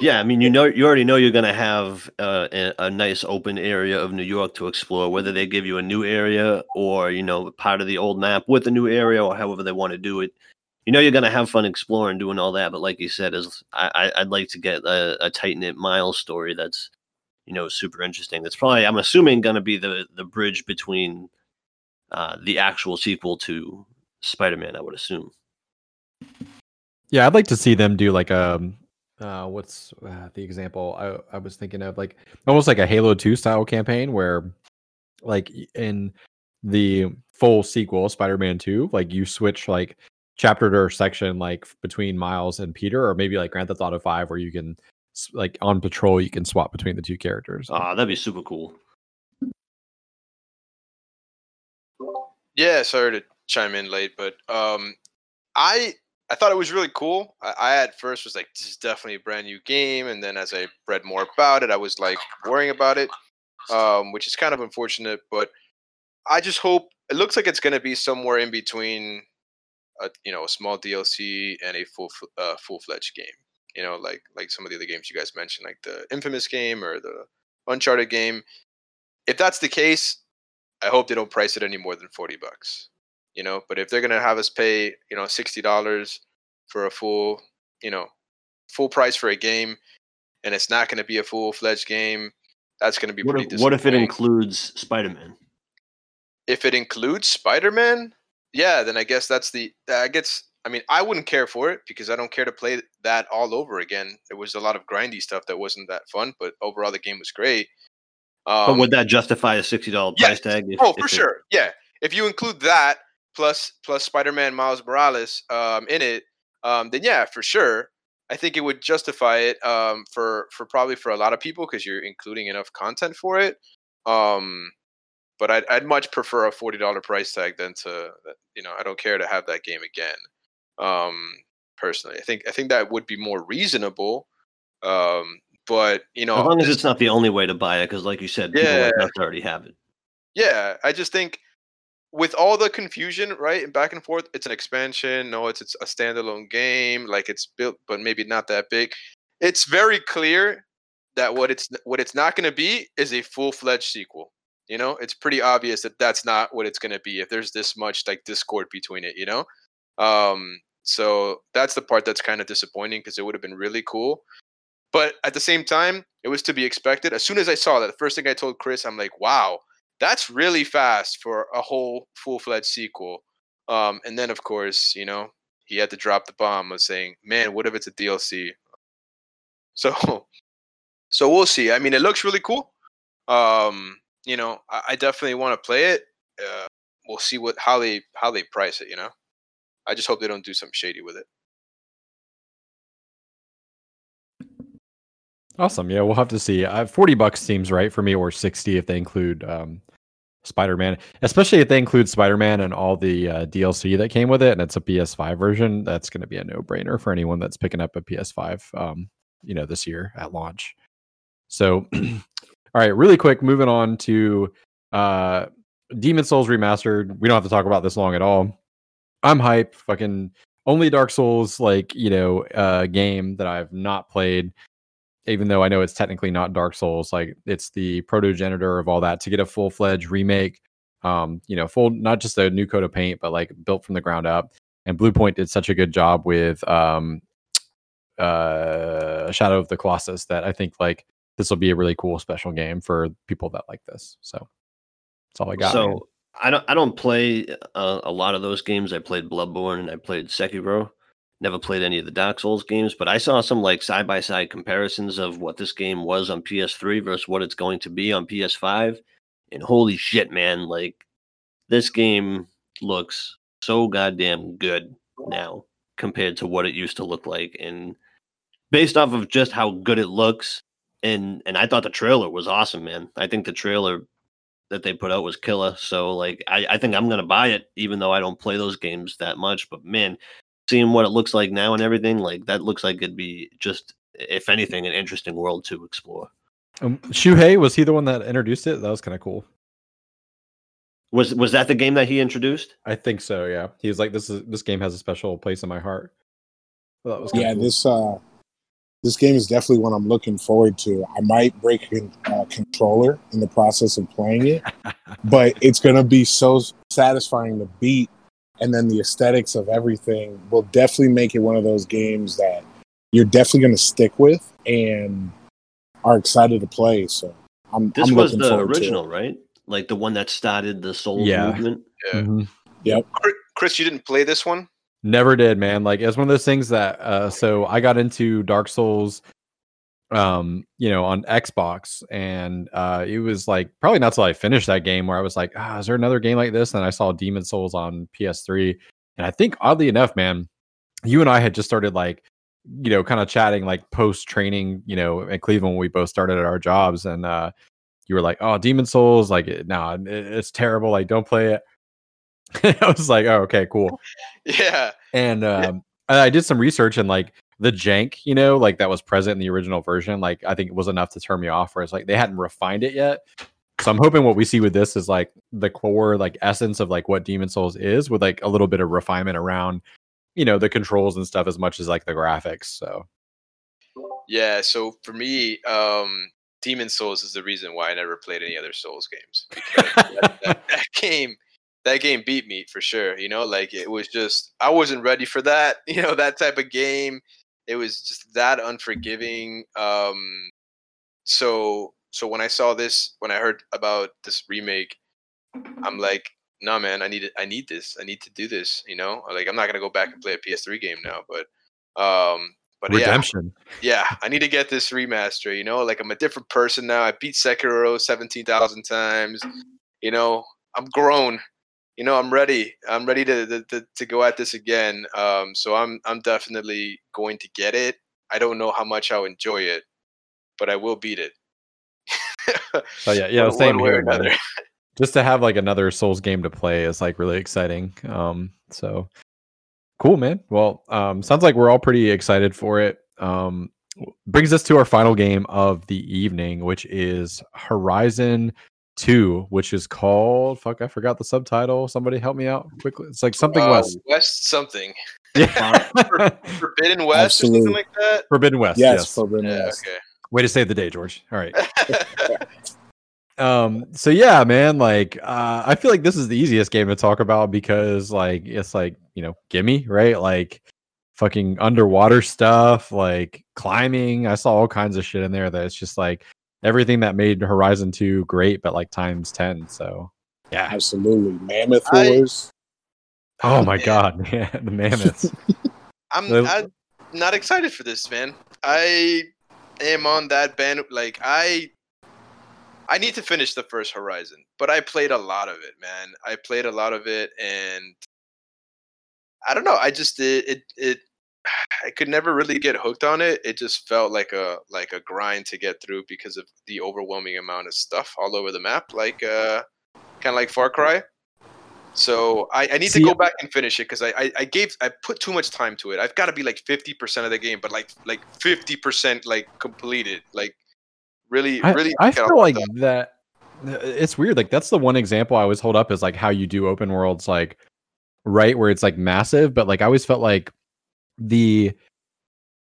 Yeah, I mean, you know, you already know you're going to have uh, a, a nice open area of New York to explore. Whether they give you a new area or you know part of the old map with a new area, or however they want to do it, you know you're to have fun exploring, doing all that. But like you said, is I, I- I'd like to get a, a tight knit Miles story that's you know super interesting. That's probably I'm assuming to be the the bridge between uh, the actual sequel to Spider-Man. I would assume. Yeah, I'd like to see them do like um uh what's uh, the example I I was thinking of like almost like a Halo 2 style campaign where like in the full sequel Spider-Man 2 like you switch like chapter or section like between Miles and Peter or maybe like Grand Theft Auto 5 where you can like on patrol you can swap between the two characters. Ah, that'd be super cool. Yeah, sorry to chime in late, but um, I I thought it was really cool. I, I at first was like, this is definitely a brand new game, and then as I read more about it, I was like worrying about it, um, which is kind of unfortunate. But I just hope it looks like it's going to be somewhere in between, a you know, a small DLC and a full uh, full fledged game. You know, like like some of the other games you guys mentioned, like the Infamous game or the Uncharted game. If that's the case, I hope they don't price it any more than forty bucks. You know, but if they're gonna have us pay, you know, sixty dollars for a full, you know, full price for a game, and it's not gonna be a full fledged game, that's gonna be What pretty if, what if it includes Spider-Man? if it includes Spider-Man, yeah, then I guess that's the I guess I mean I wouldn't care for it because I don't care to play that all over again. It was a lot of grindy stuff that wasn't that fun, but overall the game was great. Um, but would that justify a sixty dollar yes. price tag? If, oh, for it- sure, yeah. If you include that plus plus Spider-Man Miles Morales um, in it, um, then yeah, for sure. I think it would justify it um, for for probably for a lot of people because you're including enough content for it. Um, but I'd, I'd much prefer a forty dollar price tag than to you know I don't care to have that game again. Um, personally, I think I think that would be more reasonable. Um, but you know, as long as it's not the only way to buy it, because like you said, people like Yeah. already have it. yeah, I just think with all the confusion, right, and back and forth, it's an expansion. No, it's it's a standalone game. Like it's built, but maybe not that big. It's very clear that what it's what it's not going to be is a full fledged sequel. You know, it's pretty obvious that that's not what it's going to be. If there's this much like discord between it, you know, um, so that's the part that's kind of disappointing because it would have been really cool. But at the same time, it was to be expected. As soon as I saw that, the first thing I told Chris, I'm like, wow, that's really fast for a whole full fledged sequel. Um, and then, of course, you know, he had to drop the bomb of saying, man, what if it's a DLC? So, so we'll see. I mean, it looks really cool. Um, you know, I, I definitely want to play it. Uh, we'll see what how they how they price it. You know, I just hope they don't do something shady with it. Awesome. Yeah, we'll have to see. Uh, Forty bucks seems right for me, or sixty if they include um, Spider-Man, especially if they include Spider-Man and all the uh, DLC that came with it, and it's a PS5 version. That's going to be a no-brainer for anyone that's picking up a PS5, um, you know, this year at launch. So, all right, really quick, moving on to uh, Demon Souls remastered. We don't have to talk about this long at all. I'm hype. Fucking only Dark Souls like you know uh, game that I've not played even though I know it's technically not Dark Souls, like it's the protogenitor of all that to get a full fledged remake, um, you know, full not just a new coat of paint, but like built from the ground up. And Bluepoint did such a good job with um, uh, Shadow of the Colossus that I think like this will be a really cool special game for people that like this. So that's all I got. So man. I don't I don't play a, a lot of those games. I played Bloodborne and I played Sekiro never played any of the Dark Souls games, but I saw some like side by side comparisons of what this game was on PS3 versus what it's going to be on PS5. And holy shit, man, like this game looks so goddamn good now compared to what it used to look like. And based off of just how good it looks, and and I thought the trailer was awesome, man. I think the trailer that they put out was killer. So like I, I think I'm gonna buy it, even though I don't play those games that much. But man, seeing what it looks like now and everything, like that looks like it'd be just, if anything, an interesting world to explore. Um, Shuhei was he the one that introduced it? That was kind of cool. Was was that the game that he introduced? I think so. Yeah, he was like, "This is this game has a special place in my heart." Well, that was yeah. Cool. This uh, this game is definitely one I'm looking forward to. I might break a uh, controller in the process of playing it, but it's gonna be so satisfying to beat and then the aesthetics of everything will definitely make it one of those games that you're definitely going to stick with and are excited to play. So I'm. This I'm was the original, right? Like the one that started the soul yeah. movement. Yeah. Mm-hmm. Yep. Chris, you didn't play this one. Never did, man. Like it's one of those things that. Uh, so I got into Dark Souls um you know on xbox and uh it was like probably not till i finished that game where i was like ah is there another game like this and i saw demon souls on ps3 and i think oddly enough man you and i had just started like you know kind of chatting like post training you know at cleveland when we both started at our jobs and uh you were like oh demon souls like no nah, it's terrible like don't play it i was like oh okay cool yeah and um yeah. i did some research and like the jank, you know, like that was present in the original version, like I think it was enough to turn me off. Whereas like they hadn't refined it yet. So I'm hoping what we see with this is like the core like essence of like what Demon Souls is with like a little bit of refinement around, you know, the controls and stuff as much as like the graphics. So yeah, so for me, um Demon Souls is the reason why I never played any other Souls games. that, that, that game that game beat me for sure. You know, like it was just I wasn't ready for that. You know, that type of game it was just that unforgiving. Um, so so when I saw this, when I heard about this remake, I'm like, no nah, man, I need it. I need this. I need to do this. You know, like I'm not gonna go back and play a PS3 game now, but um, but redemption. Yeah, yeah, I need to get this remaster. You know, like I'm a different person now. I beat Sekiro seventeen thousand times. You know, I'm grown you know, I'm ready. I'm ready to to, to go at this again. Um, so I'm I'm definitely going to get it. I don't know how much I'll enjoy it, but I will beat it. oh yeah, yeah, same here. Another. Just to have like another Souls game to play is like really exciting. Um, so cool, man. Well, um, sounds like we're all pretty excited for it. Um, brings us to our final game of the evening, which is Horizon two, which is called fuck, I forgot the subtitle. Somebody help me out quickly. It's like something uh, West. West something. Yeah. Forbidden West Absolutely. or something like that. Forbidden West. Yes, yes. Forbidden yeah, West. Okay. Way to save the day, George. All right. um so yeah man like uh i feel like this is the easiest game to talk about because like it's like you know gimme right like fucking underwater stuff, like climbing. I saw all kinds of shit in there that it's just like everything that made Horizon 2 great, but like times 10. So yeah. Absolutely. Mammoth I- Wars. Oh, oh my man. god, yeah, the mammoths. I'm, Well- I'm not excited for this, man. I am on that band. Like I, I need to finish the first Horizon, but I played a lot of it, man. I played a lot of it, and I don't know. I just it it, it I could never really get hooked on it. It just felt like a like a grind to get through because of the overwhelming amount of stuff all over the map, like uh, kind of like Far Cry. So I, I need See- to go back and finish it because I, I I gave I put too much time to it. I've got to be like fifty percent of the game, but like like fifty percent like completed. Like really I, really. I feel like that it's weird. Like that's the one example I always hold up is like how you do open worlds, like right where it's like massive, but like I always felt like the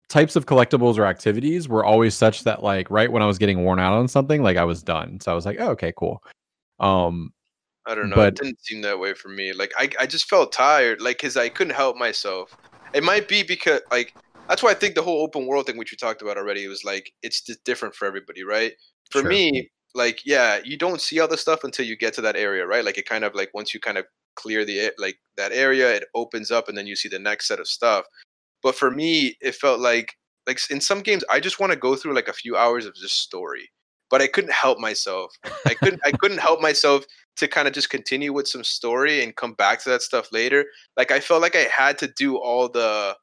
types of collectibles or activities were always such that like right when I was getting worn out on something, like I was done. So I was like, oh, okay, cool. Um, I don't know. But- it didn't seem that way for me. Like I, I just felt tired. Like because I couldn't help myself. It might be because like that's why I think the whole open world thing, which we talked about already, was like it's just different for everybody, right? For Sure. me, like yeah, you don't see all the stuff until you get to that area, right? Like it kind of like once you kind of clear the like that area, it opens up, and then you see the next set of stuff. But for me, it felt like like in some games, I just want to go through like a few hours of just story. But I couldn't help myself. I couldn't. I couldn't help myself to kind of just continue with some story and come back to that stuff later. Like I felt like I had to do all the,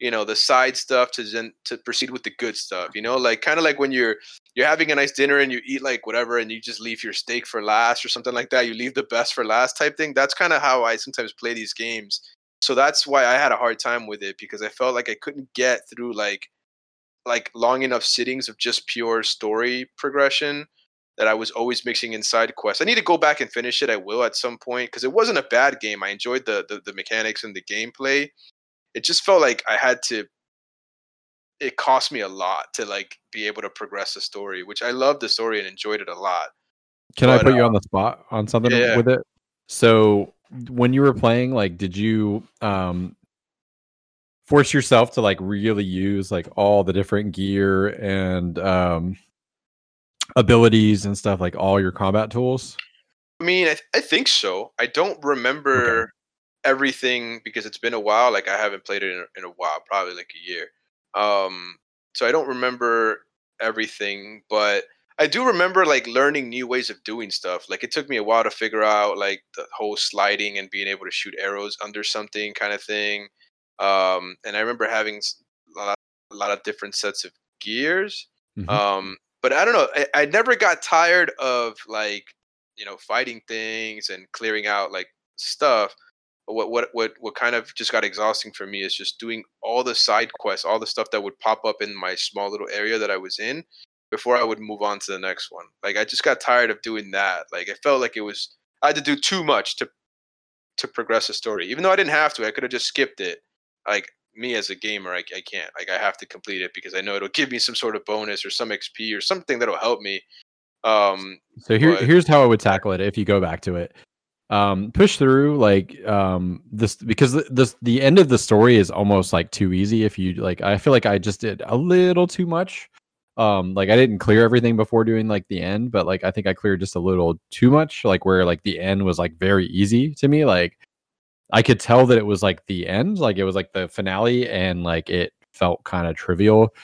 you know, the side stuff to then to proceed with the good stuff. You know, like kind of like when you're you're having a nice dinner and you eat like whatever and you just leave your steak for last or something like that. You leave the best for last type thing. That's kind of how I sometimes play these games. So that's why I had a hard time with it because I felt like I couldn't get through like like long enough sittings of just pure story progression that I was always mixing in side quests. I need to go back and finish it. I will at some point because it wasn't a bad game. I enjoyed the, the the mechanics and the gameplay. It just felt like I had to. It cost me a lot to like be able to progress the story, which I loved the story and enjoyed it a lot. Can I But, put you on um, the spot on something yeah. with it? So when you were playing, like, did you um force yourself to like really use like all the different gear and um abilities and stuff, like all your combat tools? I mean, I, th- I think so. I don't remember everything because it's been a while. Like I haven't played it in a, in a while, probably like a year. Um, so I don't remember everything, but I do remember like learning new ways of doing stuff. Like it took me a while to figure out like the whole sliding and being able to shoot arrows under something kind of thing. Um, and I remember having a lot, a lot of different sets of gears. Mhm. Um, but I don't know. I, I never got tired of like you know fighting things and clearing out like stuff. But what what what what kind of just got exhausting for me is just doing all the side quests, all the stuff that would pop up in my small little area that I was in before I would move on to the next one. Like I just got tired of doing that. Like it felt like it was I had to do too much to to progress the story. Even though I didn't have to, I could have just skipped it. Like me as a gamer, I, I can't. Like I have to complete it because I know it'll give me some sort of bonus or some XP or something that'll help me. Um, So here, but- here's how I would tackle it if you go back to it. Um, push through like um this because the, this the end of the story is almost like too easy. If you like, I feel like I just did a little too much. Um, like I didn't clear everything before doing like the end, but like I think I cleared just a little too much. Like where like the end was like very easy to me. Like I could tell that it was like the end, like it was like the finale, and like it felt kind of trivial.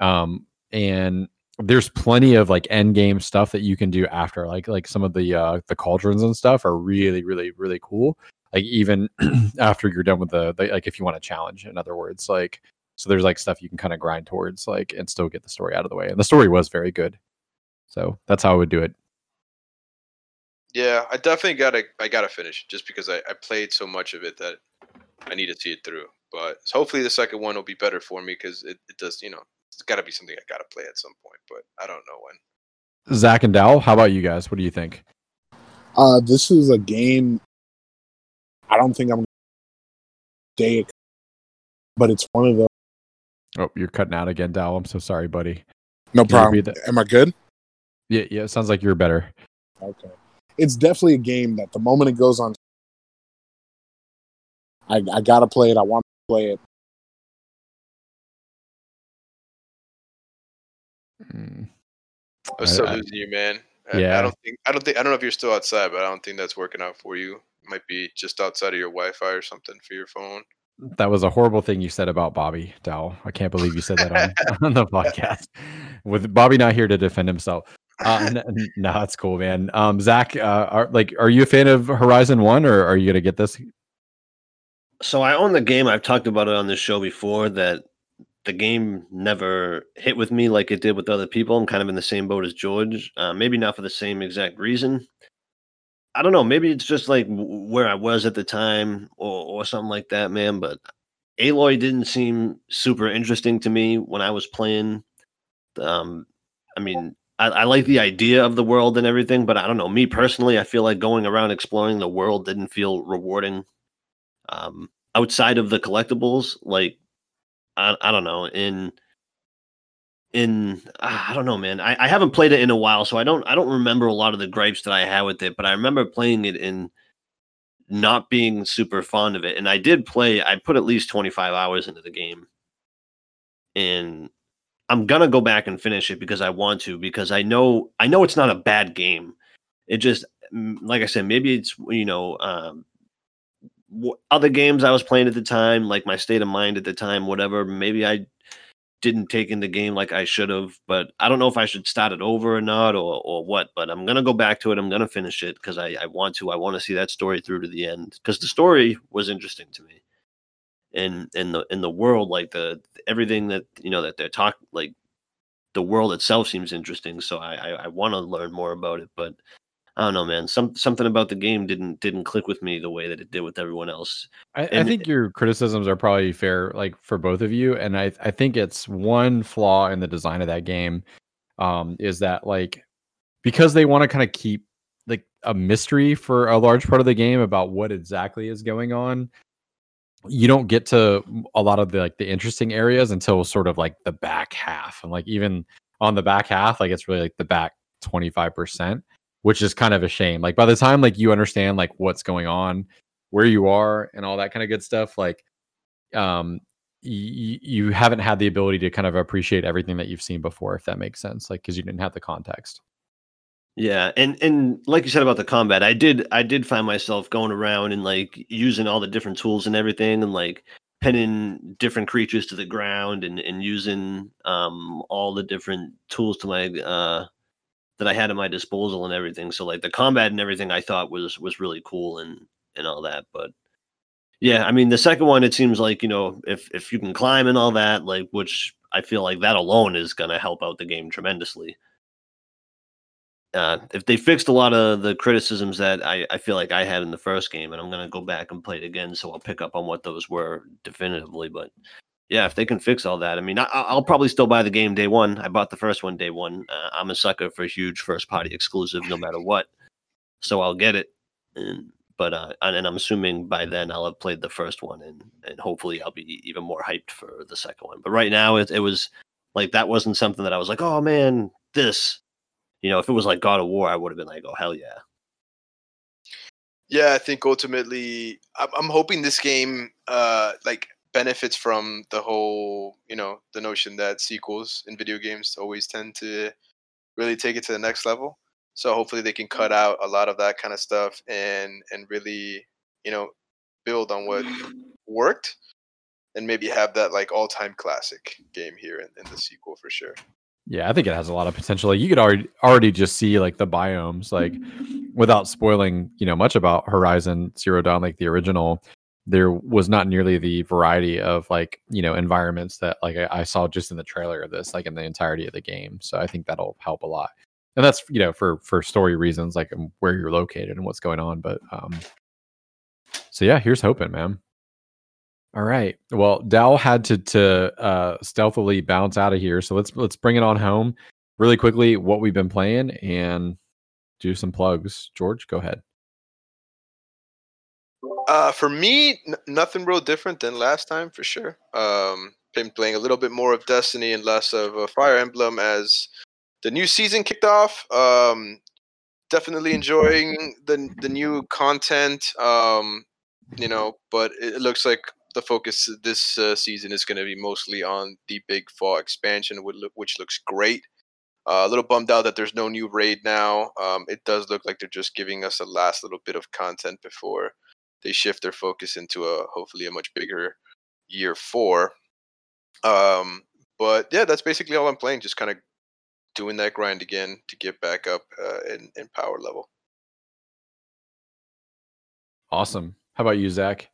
Um, and there's plenty of like end game stuff that you can do after like like some of the uh the cauldrons and stuff are really really really cool like even after you're done with the, the like if you want to challenge in other words like so there's like stuff you can kind of grind towards like and still get the story out of the way and the story was very good so that's how i would do it yeah, I definitely gotta I gotta finish just because I, I played so much of it that I need to see it through. But hopefully the second one will be better for me because it, it does you know it's got to be something I gotta play at some point. But I don't know when. zach and Dal, how about you guys what do you think Uh, this is a game. I don't think I'm gonna day but it's one of the Oh, you're cutting out again, Dow. I'm so sorry, buddy. No problem. The... Am I good? Yeah, yeah. It sounds like you're better. Okay. It's definitely a game that the moment it goes on, I, I gotta play it. I want to play it. I'm mm. still I, losing I, you, man. Yeah. I don't think I don't think I don't know if you're still outside, but I don't think that's working out for you. It might be just outside of your Wi-Fi or something for your phone. That was a horrible thing you said about Bobby Dow. I can't believe you said that on, on the podcast. With Bobby not here to defend himself. Uh, n- n- no, that's cool, man. Um, Zach, uh, are like, are you a fan of Horizon One, or are you gonna get this? So I own the game. I've talked about it on this show before. That the game never hit with me like it did with other people. I'm kind of in the same boat as George. Uh, maybe not for the same exact reason. I don't know. Maybe it's just like where I was at the time, or or something like that, man. But Aloy didn't seem super interesting to me when I was playing. Um, I mean, I, I like the idea of the world and everything, but I don't know. Me personally, I feel like going around exploring the world didn't feel rewarding. Um, outside of the collectibles, like I, I don't know in in ah, I don't know, man. I, I haven't played it in a while, so I don't I don't remember a lot of the gripes that I had with it, but I remember playing it in not being super fond of it. And I did play, I put at least 25 hours into the game. And I'm gonna go back and finish it because I want to, because I know I know it's not a bad game. It just like I said, maybe it's you know, um other games I was playing at the time, like my state of mind at the time, whatever. Maybe I didn't take in the game like I should have, but I don't know if I should start it over or not or or what. But I'm gonna go back to it. I'm gonna finish it because I, I want to. I want to see that story through to the end because the story was interesting to me. And in the in the world, like the everything that you know that they're talking, like the world itself seems interesting. So I I, I want to learn more about it, but I don't know, man. Some something about the game didn't didn't click with me the way that it did with everyone else. I, I think your criticisms are probably fair, like for both of you, and I I think it's one flaw in the design of that game, um, is that like because they want to kind of keep like a mystery for a large part of the game about what exactly is going on. You don't get to a lot of the like the interesting areas until sort of like the back half, and like even on the back half, like it's really like the back twenty five percent, which is kind of a shame. Like by the time like you understand like what's going on, where you are and all that kind of good stuff like um y- you haven't had the ability to kind of appreciate everything that you've seen before if that makes sense like because you didn't have the context Yeah, and and like you said about the combat, I did I did find myself going around and like using all the different tools and everything, and like pinning different creatures to the ground, and and using um all the different tools to my uh that I had at my disposal and everything. So like the combat and everything, I thought was was really cool and and all that. But yeah, I mean the second one, it seems like you know if if you can climb and all that, like which I feel like that alone is gonna help out the game tremendously uh, if they fixed a lot of the criticisms that I, I feel like I had in the first game, and I'm gonna go back and play it again, so I'll pick up on what those were definitively. But yeah, if they can fix all that, I mean, I, I'll probably still buy the game day one. I bought the first one day one. Uh, I'm a sucker for huge first party exclusive, no matter what. So I'll get it. And but uh, and, and I'm assuming by then I'll have played the first one, and and hopefully I'll be even more hyped for the second one. But right now, it, it was like that wasn't something that I was like, oh man, this. You know, if it was like God of War, I would have been like, oh hell yeah. Yeah, I think ultimately, I'm, I'm hoping this game uh like benefits from the whole, you know, the notion that sequels in video games always tend to really take it to the next level. So hopefully they can mm-hmm. cut out a lot of that kind of stuff and and really, you know, build on what worked and maybe have that like all-time classic game here in, in the sequel for sure. yeah i think it has a lot of potential like you could already already just see like the biomes like without spoiling you know much about horizon zero dawn like the original there was not nearly the variety of like you know environments that like I, I saw just in the trailer of this like in the entirety of the game. So i think that'll help a lot. And that's you know for for story reasons like um, where you're located and what's going on but um so yeah here's hoping man. All right. Well Dal had to to uh stealthily bounce out of here so let's let's bring it on home really quickly what we've been playing and do some plugs. George go ahead Uh, for me, n- nothing real different than last time for sure. Um, been playing a little bit more of Destiny and less of uh, Fire Emblem as the new season kicked off. Um, definitely enjoying the the new content. Um, you know, but it looks like the focus this uh, season is going to be mostly on the big fall expansion, which, which looks great. Uh, a little bummed out that there's no new raid now. Um, it does look like they're just giving us a last little bit of content before they shift their focus into a hopefully a much bigger year four. Um, but yeah, that's basically all I'm playing. Just kind of doing that grind again to get back up uh, in in power level. Awesome. How about you, Zach?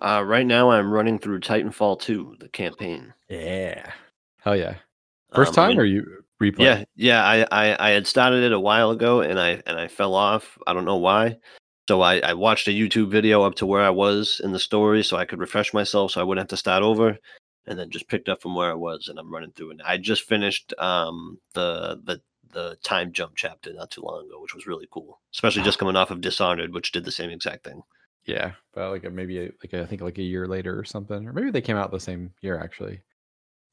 Uh, right now, I'm running through Titanfall 2, the campaign. Yeah. Hell yeah. First Um, time I mean- or you replay? Yeah, yeah. I, I I had started it a while ago, and I and I fell off. I don't know why. So I, I watched a YouTube video up to where I was in the story, so I could refresh myself, so I wouldn't have to start over, and then just picked up from where I was, and I'm running through it. I just finished um the the the time jump chapter not too long ago, which was really cool, especially just coming off of Dishonored, which did the same exact thing. Yeah. But like a, maybe a, like I think like a year later or something, or maybe they came out the same year actually.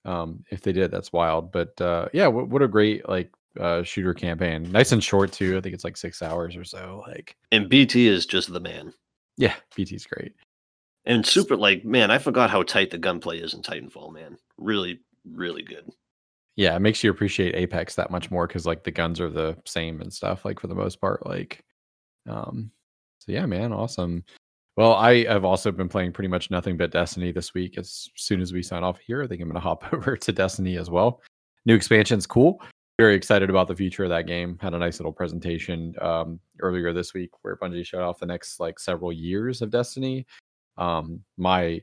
Um, if they did, that's wild. But uh, yeah, what, what a great like uh, shooter campaign. Nice and short too. I think it's like six hours or so. Like, And BT is just the man. yeah, BT's great. And super like man, I forgot how tight the gunplay is in Titanfall, man. Really, really good. Yeah, it makes you appreciate Apex that much more because like the guns are the same and stuff. Like for the most part, like, um, so yeah, man, awesome. Well, I have also been playing pretty much nothing but Destiny this week. As soon as we sign off here, I think I'm going to hop over to Destiny as well. New expansion's cool. Very excited about the future of that game. Had a nice little presentation um, earlier this week where Bungie showed off the next like several years of Destiny. Um, my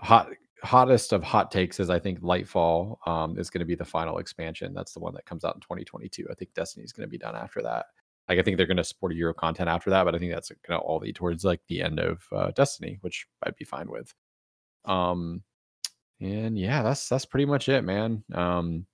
hot hottest of hot takes is I think Lightfall um, is going to be the final expansion. That's the one that comes out in 2022. I think Destiny is going to be done after that. Like I think they're going to support a year of content after that, but I think that's going to all lead towards like the end of uh, Destiny, which I'd be fine with. Um, and yeah, that's that's pretty much it, man. Um,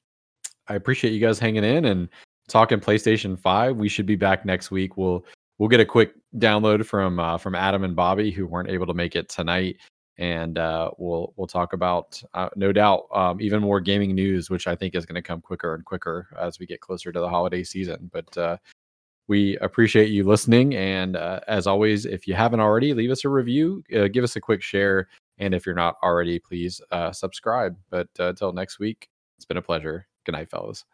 I appreciate you guys hanging in and talking PlayStation Five. We should be back next week. We'll we'll get a quick download from uh, from Adam and Bobby who weren't able to make it tonight, and uh, we'll we'll talk about uh, no doubt um, even more gaming news, which I think is going to come quicker and quicker as we get closer to the holiday season. But uh, we appreciate you listening, and uh, as always, if you haven't already, leave us a review, uh, give us a quick share, and if you're not already, please subscribe. But until next week, it's been a pleasure. Good night, fellas.